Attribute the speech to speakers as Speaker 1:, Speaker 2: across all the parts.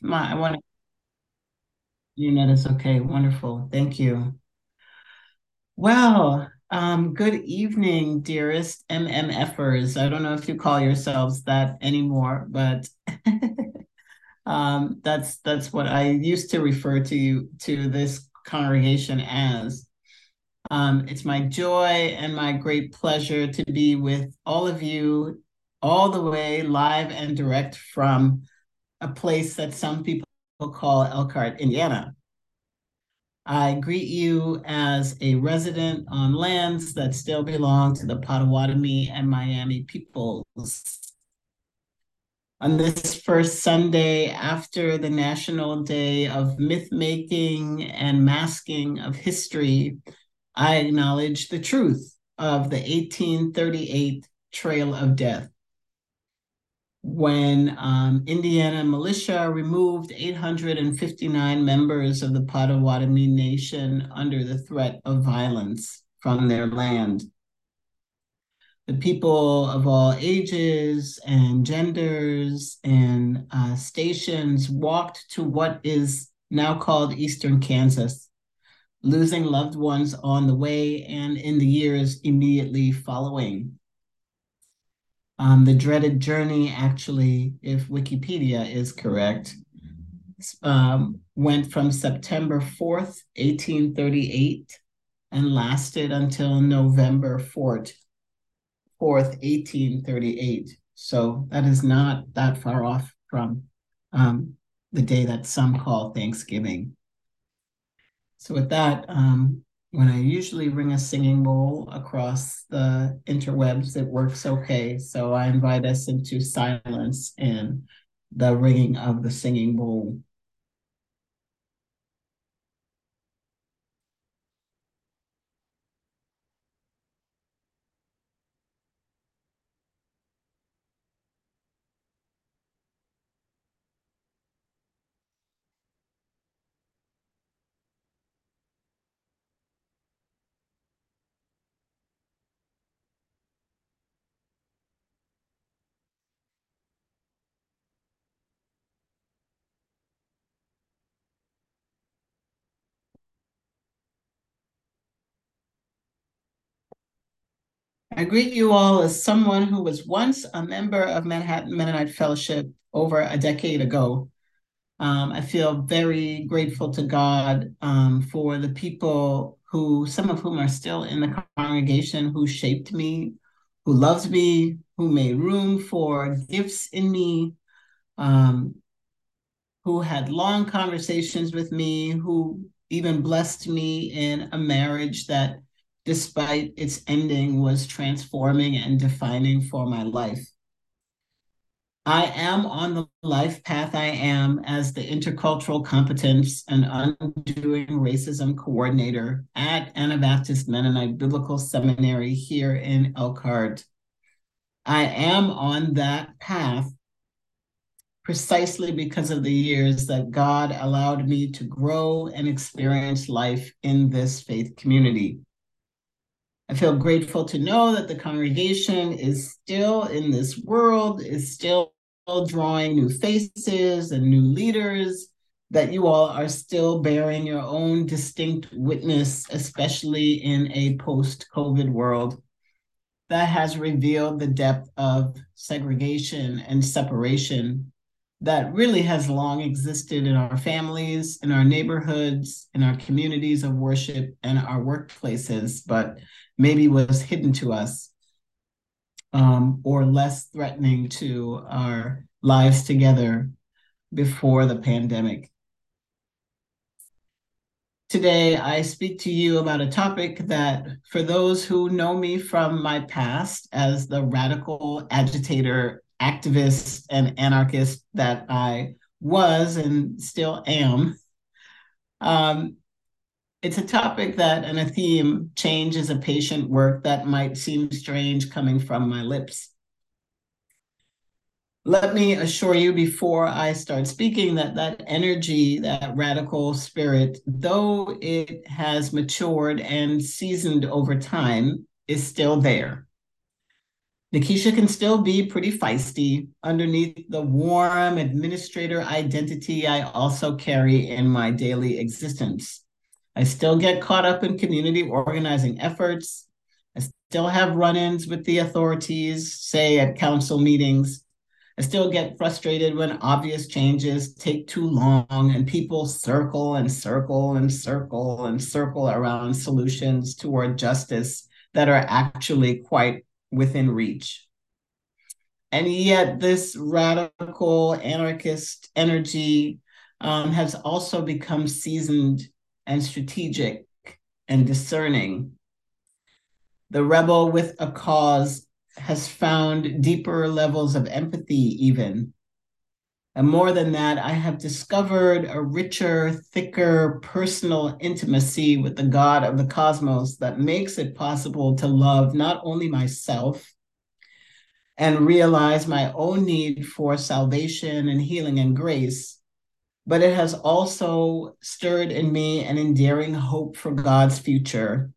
Speaker 1: my, I want to, you know, okay. Wonderful. Thank you. Well, um, good evening, dearest MMFers. I don't know if you call yourselves that anymore, but um, that's that's what I used to refer to you to this congregation as. Um, it's my joy and my great pleasure to be with all of you all the way live and direct from a place that some people call Elkhart, Indiana. I greet you as a resident on lands that still belong to the Potawatomi and Miami peoples. On this first Sunday after the National Day of Myth Making and Masking of History, I acknowledge the truth of the 1838 Trail of Death when um, Indiana militia removed 859 members of the Potawatomi Nation under the threat of violence from their land. The people of all ages and genders and uh, stations walked to what is now called Eastern Kansas, losing loved ones on the way and in the years immediately following. Um, the dreaded journey, actually, if Wikipedia is correct, um, went from September 4th, 1838, and lasted until November 4th, 4th 1838. So that is not that far off from um, the day that some call Thanksgiving. So with that, um, when I usually ring a singing bowl across the interwebs, it works okay. So I invite us into silence and the ringing of the singing bowl. I greet you all as someone who was once a member of Manhattan Mennonite Fellowship over a decade ago. Um, I feel very grateful to God um, for the people who, some of whom are still in the congregation, who shaped me, who loves me, who made room for gifts in me, um, who had long conversations with me, who even blessed me in a marriage that despite its ending, was transforming and defining for my life. I am on the life path I am as the intercultural competence and undoing racism coordinator at Anabaptist Mennonite Biblical Seminary here in Elkhart. I am on that path precisely because of the years that God allowed me to grow and experience life in this faith community. I feel grateful to know that the congregation is still in this world, is still drawing new faces and new leaders, that you all are still bearing your own distinct witness, especially in a post COVID world that has revealed the depth of segregation and separation that really has long existed in our families, in our neighborhoods, in our communities of worship, and our workplaces, but maybe was hidden to us um, or less threatening to our lives together before the pandemic. Today, I speak to you about a topic that, for those who know me from my past as the radical agitator, activist, and anarchist that I was and still am, um, it's a topic that and a theme change is a patient work that might seem strange coming from my lips. Let me assure you before I start speaking that that energy, that radical spirit, though it has matured and seasoned over time, is still there. Nekeisha can still be pretty feisty underneath the warm administrator identity I also carry in my daily existence. I still get caught up in community organizing efforts. I still have run ins with the authorities, say at council meetings. I still get frustrated when obvious changes take too long and people circle and circle and circle and circle around solutions toward justice that are actually quite within reach. And yet, this radical anarchist energy um, has also become seasoned and strategic and discerning. The rebel with a cause has found deeper levels of empathy, even. And more than that, I have discovered a richer, thicker personal intimacy with the God of the cosmos that makes it possible to love not only myself and realize my own need for salvation and healing and grace, but it has also stirred in me an endearing hope for God's future,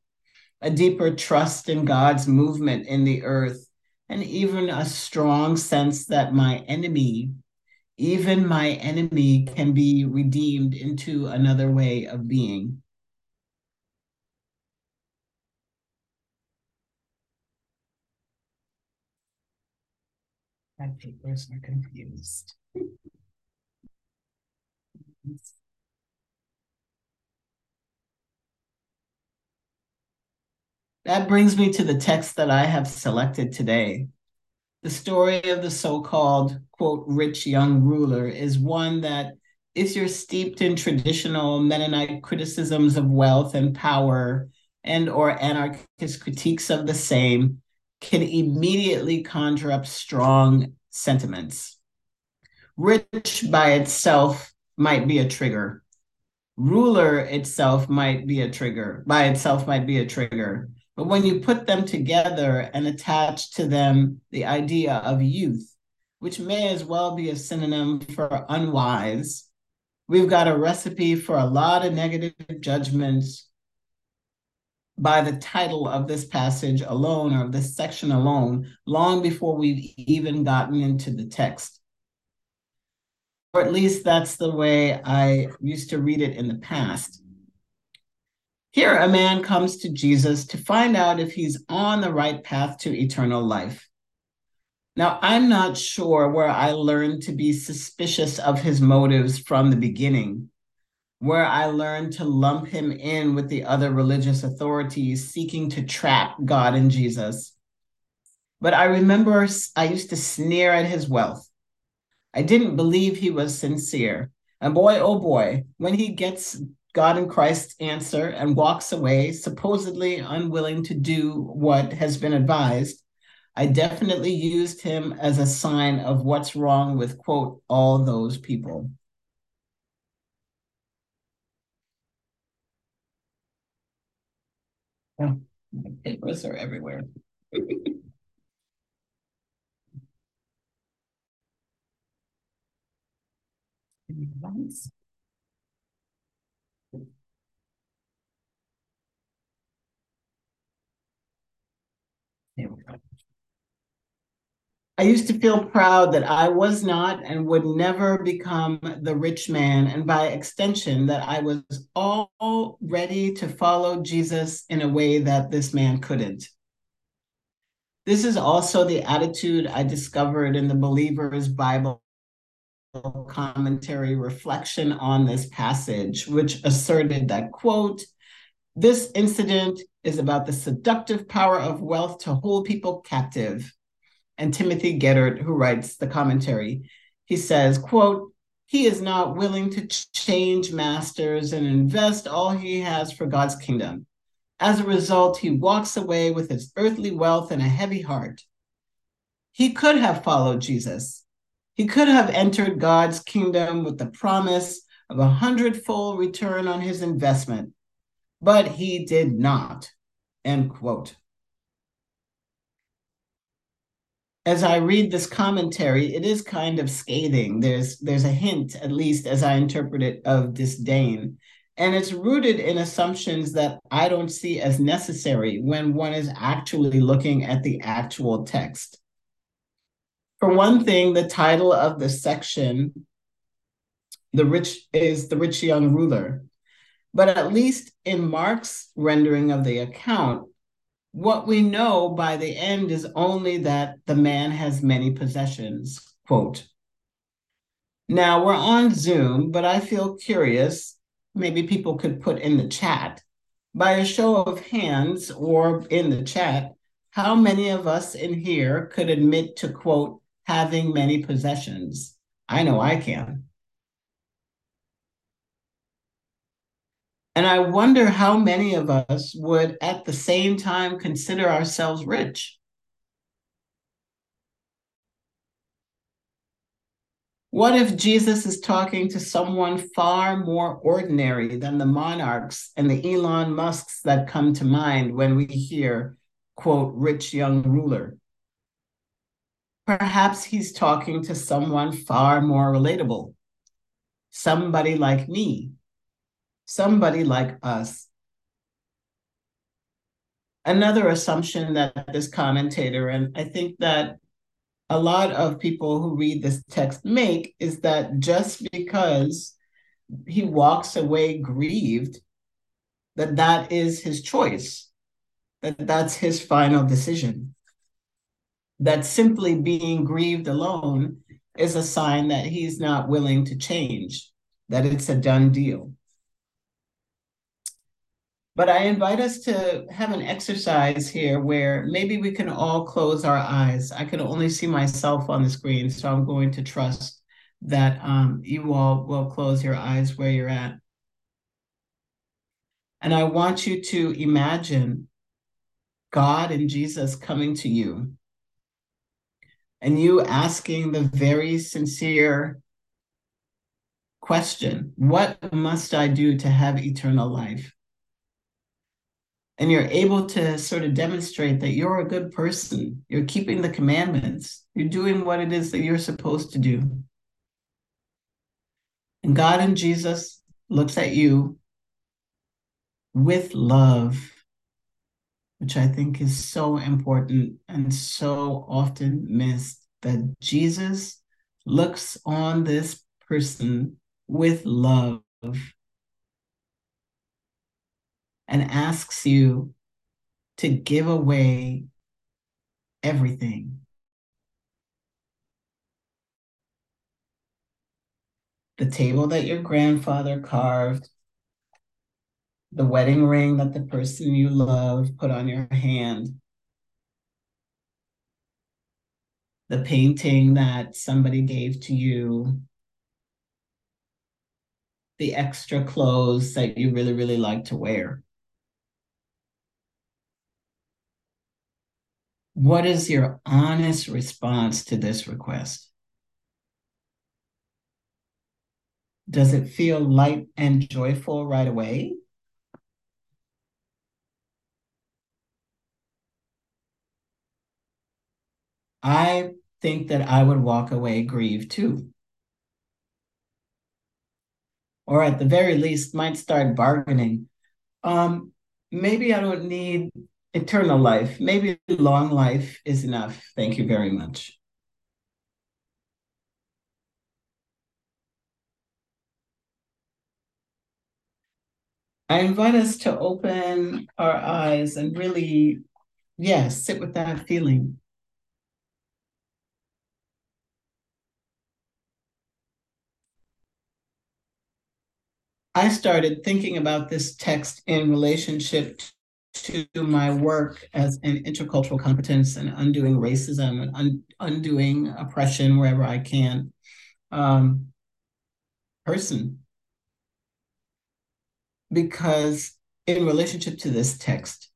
Speaker 1: a deeper trust in God's movement in the earth, and even a strong sense that my enemy, even my enemy, can be redeemed into another way of being. My papers are confused. That brings me to the text that I have selected today. The story of the so called, quote, rich young ruler is one that, if you're steeped in traditional Mennonite criticisms of wealth and power and or anarchist critiques of the same, can immediately conjure up strong sentiments. Rich by itself might be a trigger. Ruler itself might be a trigger, by itself might be a trigger. But when you put them together and attach to them the idea of youth, which may as well be a synonym for unwise, we've got a recipe for a lot of negative judgments by the title of this passage alone or this section alone, long before we've even gotten into the text. Or at least that's the way I used to read it in the past. Here, a man comes to Jesus to find out if he's on the right path to eternal life. Now, I'm not sure where I learned to be suspicious of his motives from the beginning, where I learned to lump him in with the other religious authorities seeking to trap God and Jesus. But I remember I used to sneer at his wealth. I didn't believe he was sincere. And boy, oh boy, when he gets God and Christ's answer and walks away, supposedly unwilling to do what has been advised, I definitely used him as a sign of what's wrong with, quote, all those people. My papers are everywhere. I used to feel proud that I was not and would never become the rich man, and by extension, that I was all ready to follow Jesus in a way that this man couldn't. This is also the attitude I discovered in the Believer's Bible commentary reflection on this passage, which asserted that, quote, this incident is about the seductive power of wealth to hold people captive. And Timothy Geddert, who writes the commentary, he says, quote, he is not willing to change masters and invest all he has for God's kingdom. As a result, he walks away with his earthly wealth and a heavy heart. He could have followed Jesus. He could have entered God's kingdom with the promise of a hundredfold return on his investment but he did not. End quote. As I read this commentary, it is kind of scathing. There's there's a hint, at least as I interpret it, of disdain. And it's rooted in assumptions that I don't see as necessary when one is actually looking at the actual text. For one thing, the title of the section the rich is the rich young ruler. But at least in Mark's rendering of the account, what we know by the end is only that the man has many possessions. Quote. Now we're on Zoom, but I feel curious. Maybe people could put in the chat by a show of hands or in the chat, how many of us in here could admit to quote, having many possessions? I know I can. And I wonder how many of us would at the same time consider ourselves rich. What if Jesus is talking to someone far more ordinary than the monarchs and the Elon Musks that come to mind when we hear, quote, rich young ruler? Perhaps he's talking to someone far more relatable, somebody like me, somebody like us. Another assumption that this commentator, and I think that a lot of people who read this text make, is that just because he walks away grieved, that that is his choice, that that's his final decision. That simply being grieved alone is a sign that he's not willing to change, that it's a done deal. But I invite us to have an exercise here where maybe we can all close our eyes. I can only see myself on the screen, so I'm going to trust that um, you all will close your eyes where you're at. And I want you to imagine God and Jesus coming to you and you asking the very sincere question What must I do to have eternal life? and you're able to sort of demonstrate that you're a good person, you're keeping the commandments, you're doing what it is that you're supposed to do. And God and Jesus looks at you with love, which I think is so important and so often missed that Jesus looks on this person with love and asks you to give away everything. The table that your grandfather carved, the wedding ring that the person you love put on your hand, the painting that somebody gave to you, the extra clothes that you really, really like to wear. What is your honest response to this request? Does it feel light and joyful right away? I think that I would walk away grieved too. Or at the very least, might start bargaining. Um, maybe I don't need eternal life. Maybe long life is enough. Thank you very much. I invite us to open our eyes and really, yes, sit with that feeling. I started thinking about this text in relationship to my work as an intercultural competence and undoing racism and un- undoing oppression wherever I can um, person. Because in relationship to this text,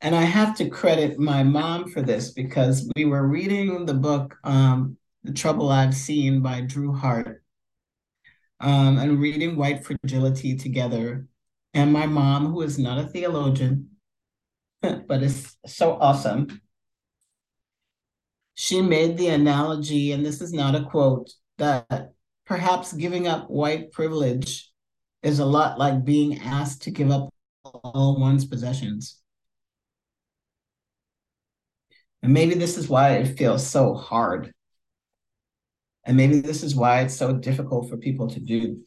Speaker 1: and I have to credit my mom for this because we were reading the book um, The Trouble I've Seen by Drew Hart um, and reading White Fragility together and my mom, who is not a theologian, but is so awesome. She made the analogy, and this is not a quote, that perhaps giving up white privilege is a lot like being asked to give up all one's possessions. And maybe this is why it feels so hard. And maybe this is why it's so difficult for people to do.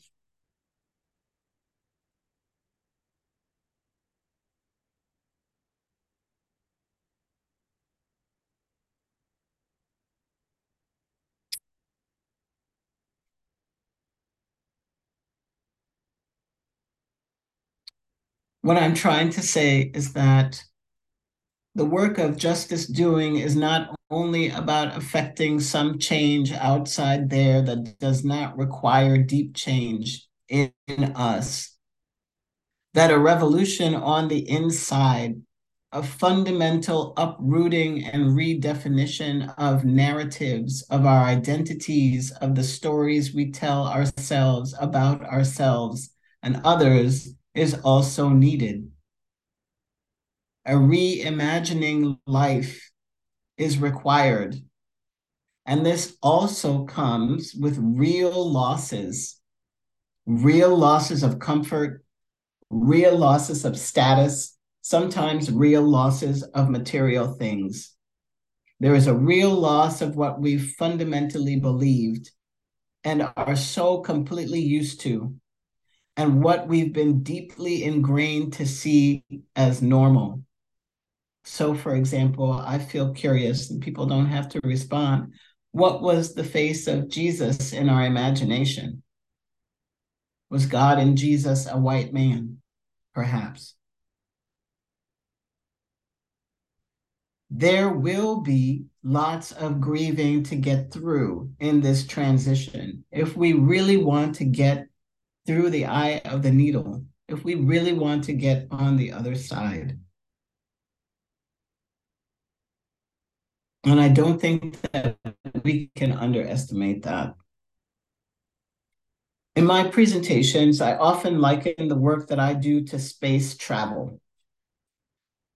Speaker 1: What I'm trying to say is that the work of justice doing is not only about affecting some change outside there that does not require deep change in, in us. That a revolution on the inside, a fundamental uprooting and redefinition of narratives, of our identities, of the stories we tell ourselves about ourselves and others is also needed a reimagining life is required. And this also comes with real losses, real losses of comfort, real losses of status, sometimes real losses of material things. There is a real loss of what we fundamentally believed and are so completely used to, and what we've been deeply ingrained to see as normal. So, for example, I feel curious, and people don't have to respond. What was the face of Jesus in our imagination? Was God in Jesus a white man? Perhaps. There will be lots of grieving to get through in this transition. If we really want to get through the eye of the needle, if we really want to get on the other side. And I don't think that we can underestimate that. In my presentations, I often liken the work that I do to space travel.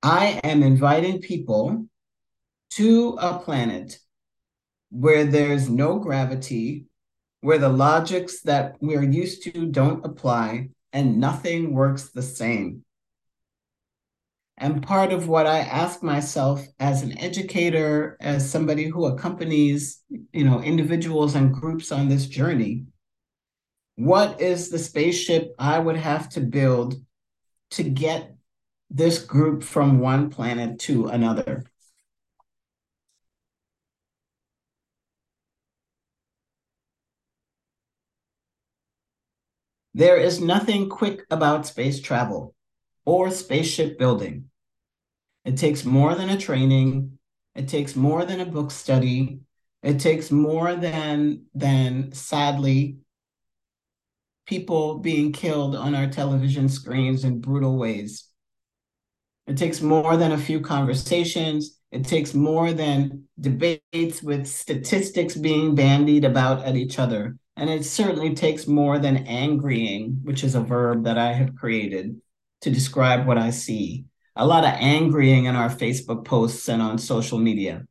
Speaker 1: I am inviting people to a planet where there's no gravity, where the logics that we're used to don't apply, and nothing works the same. And part of what I ask myself as an educator, as somebody who accompanies, you know, individuals and groups on this journey, what is the spaceship I would have to build to get this group from one planet to another? There is nothing quick about space travel or spaceship building. It takes more than a training. It takes more than a book study. It takes more than than sadly people being killed on our television screens in brutal ways. It takes more than a few conversations. It takes more than debates with statistics being bandied about at each other. And it certainly takes more than angrying, which is a verb that I have created to describe what I see. A lot of angrying in our Facebook posts and on social media.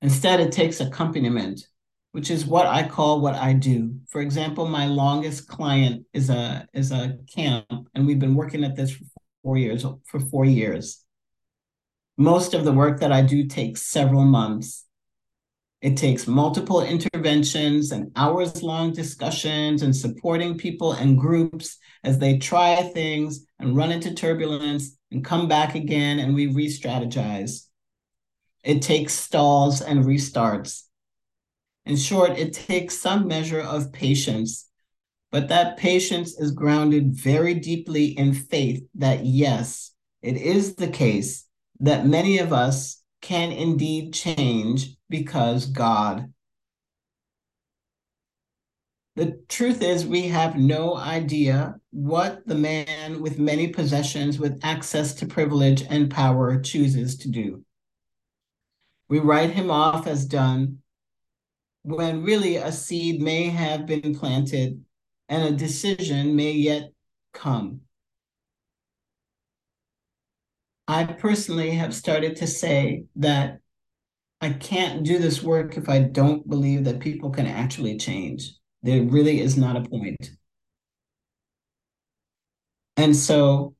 Speaker 1: Instead, it takes accompaniment, which is what I call what I do. For example, my longest client is a is a camp, and we've been working at this for four years. For four years, most of the work that I do takes several months, it takes multiple interventions and hours long discussions and supporting people and groups as they try things and run into turbulence and come back again and we re strategize. It takes stalls and restarts. In short, it takes some measure of patience, but that patience is grounded very deeply in faith that yes, it is the case that many of us can indeed change because God. The truth is, we have no idea what the man with many possessions, with access to privilege and power, chooses to do. We write him off as done when really a seed may have been planted and a decision may yet come. I personally have started to say that I can't do this work if I don't believe that people can actually change. There really is not a point. And so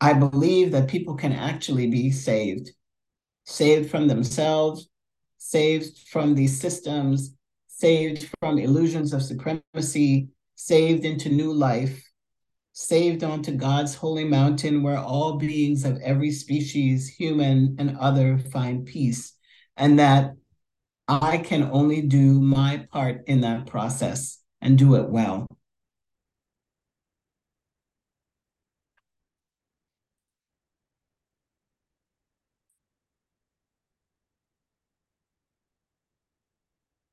Speaker 1: I believe that people can actually be saved. saved from themselves, saved from these systems, saved from illusions of supremacy, saved into new life, saved onto God's holy mountain where all beings of every species, human and other, find peace. And that I can only do my part in that process and do it well.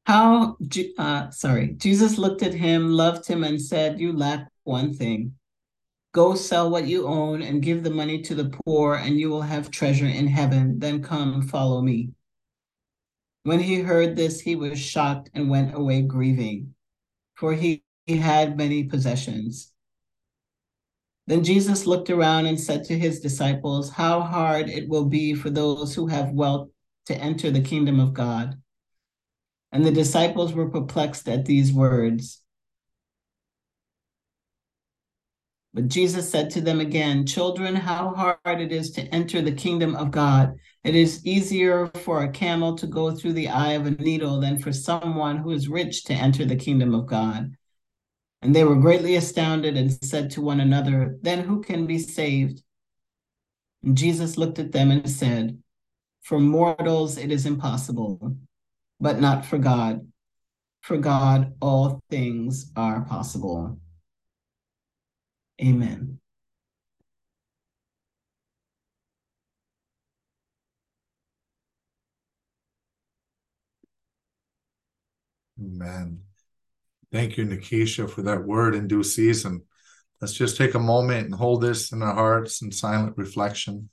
Speaker 1: How, uh, sorry, Jesus looked at him, loved him, and said, You lack one thing. Go sell what you own and give the money to the poor, and you will have treasure in heaven. Then come, follow me. When he heard this, he was shocked and went away grieving, for he, he had many possessions. Then Jesus looked around and said to his disciples, How hard it will be for those who have wealth to enter the kingdom of God. And the disciples were perplexed at these words. But Jesus said to them again, Children, how hard it is to enter the kingdom of God. It is easier for a camel to go through the eye of a needle than for someone who is rich to enter the kingdom of God. And they were greatly astounded and said to one another, Then who can be saved? And Jesus looked at them and said, For mortals it is impossible but not for God. For God, all things are possible. Amen.
Speaker 2: Amen. Thank you, Nekeisha, for that word in due season. Let's just take a moment and hold this in our hearts in silent reflection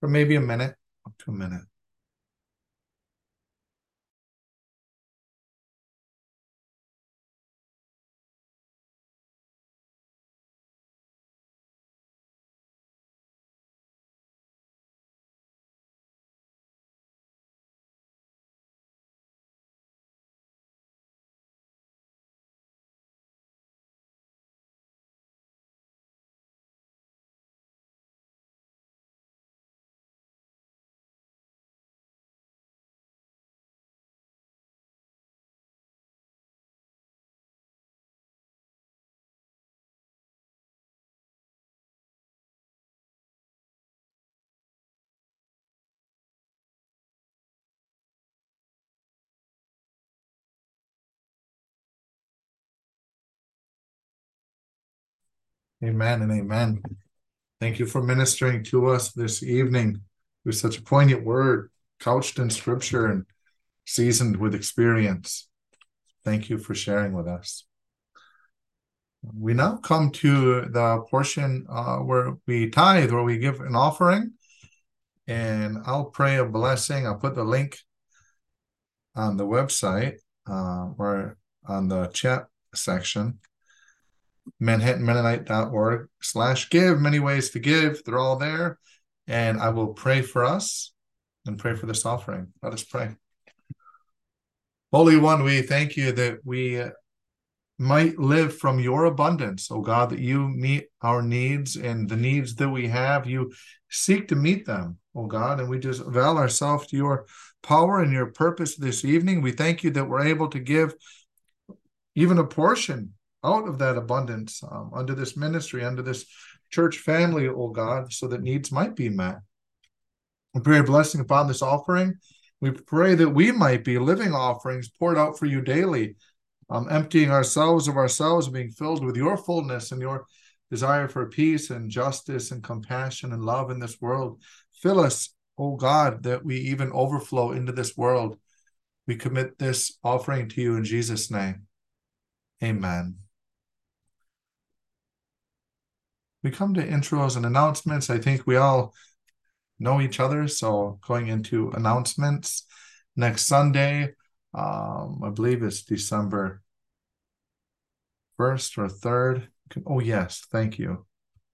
Speaker 2: for maybe a minute, up to a minute. Amen and amen. Thank you for ministering to us this evening with such a poignant word, couched in scripture and seasoned with experience. Thank you for sharing with us. We now come to the portion uh, where we tithe, where we give an offering. And I'll pray a blessing. I'll put the link on the website uh, or on the chat section manhattanmennonite.org slash give. Many ways to give. They're all there. And i will pray for us and pray for this offering. Let us pray. Holy one we thank you that we might live from your abundance oh god that you meet our needs and the needs that we have. You seek to meet them oh god and we just avail ourselves to your power and your purpose this evening. We thank you that we're able to give even a portion out of that abundance um, under this ministry, under this church family, oh God, so that needs might be met. We pray a blessing upon this offering. We pray that we might be living offerings poured out for you daily, um, emptying ourselves of ourselves, being filled with your fullness and your desire for peace and justice and compassion and love in this world. Fill us, oh God, that we even overflow into this world. We commit this offering to you in Jesus' name. Amen. We come to intros and announcements. I think we all know each other. So going into announcements next Sunday, um, I believe it's December 1st or 3rd. Oh, yes. Thank you.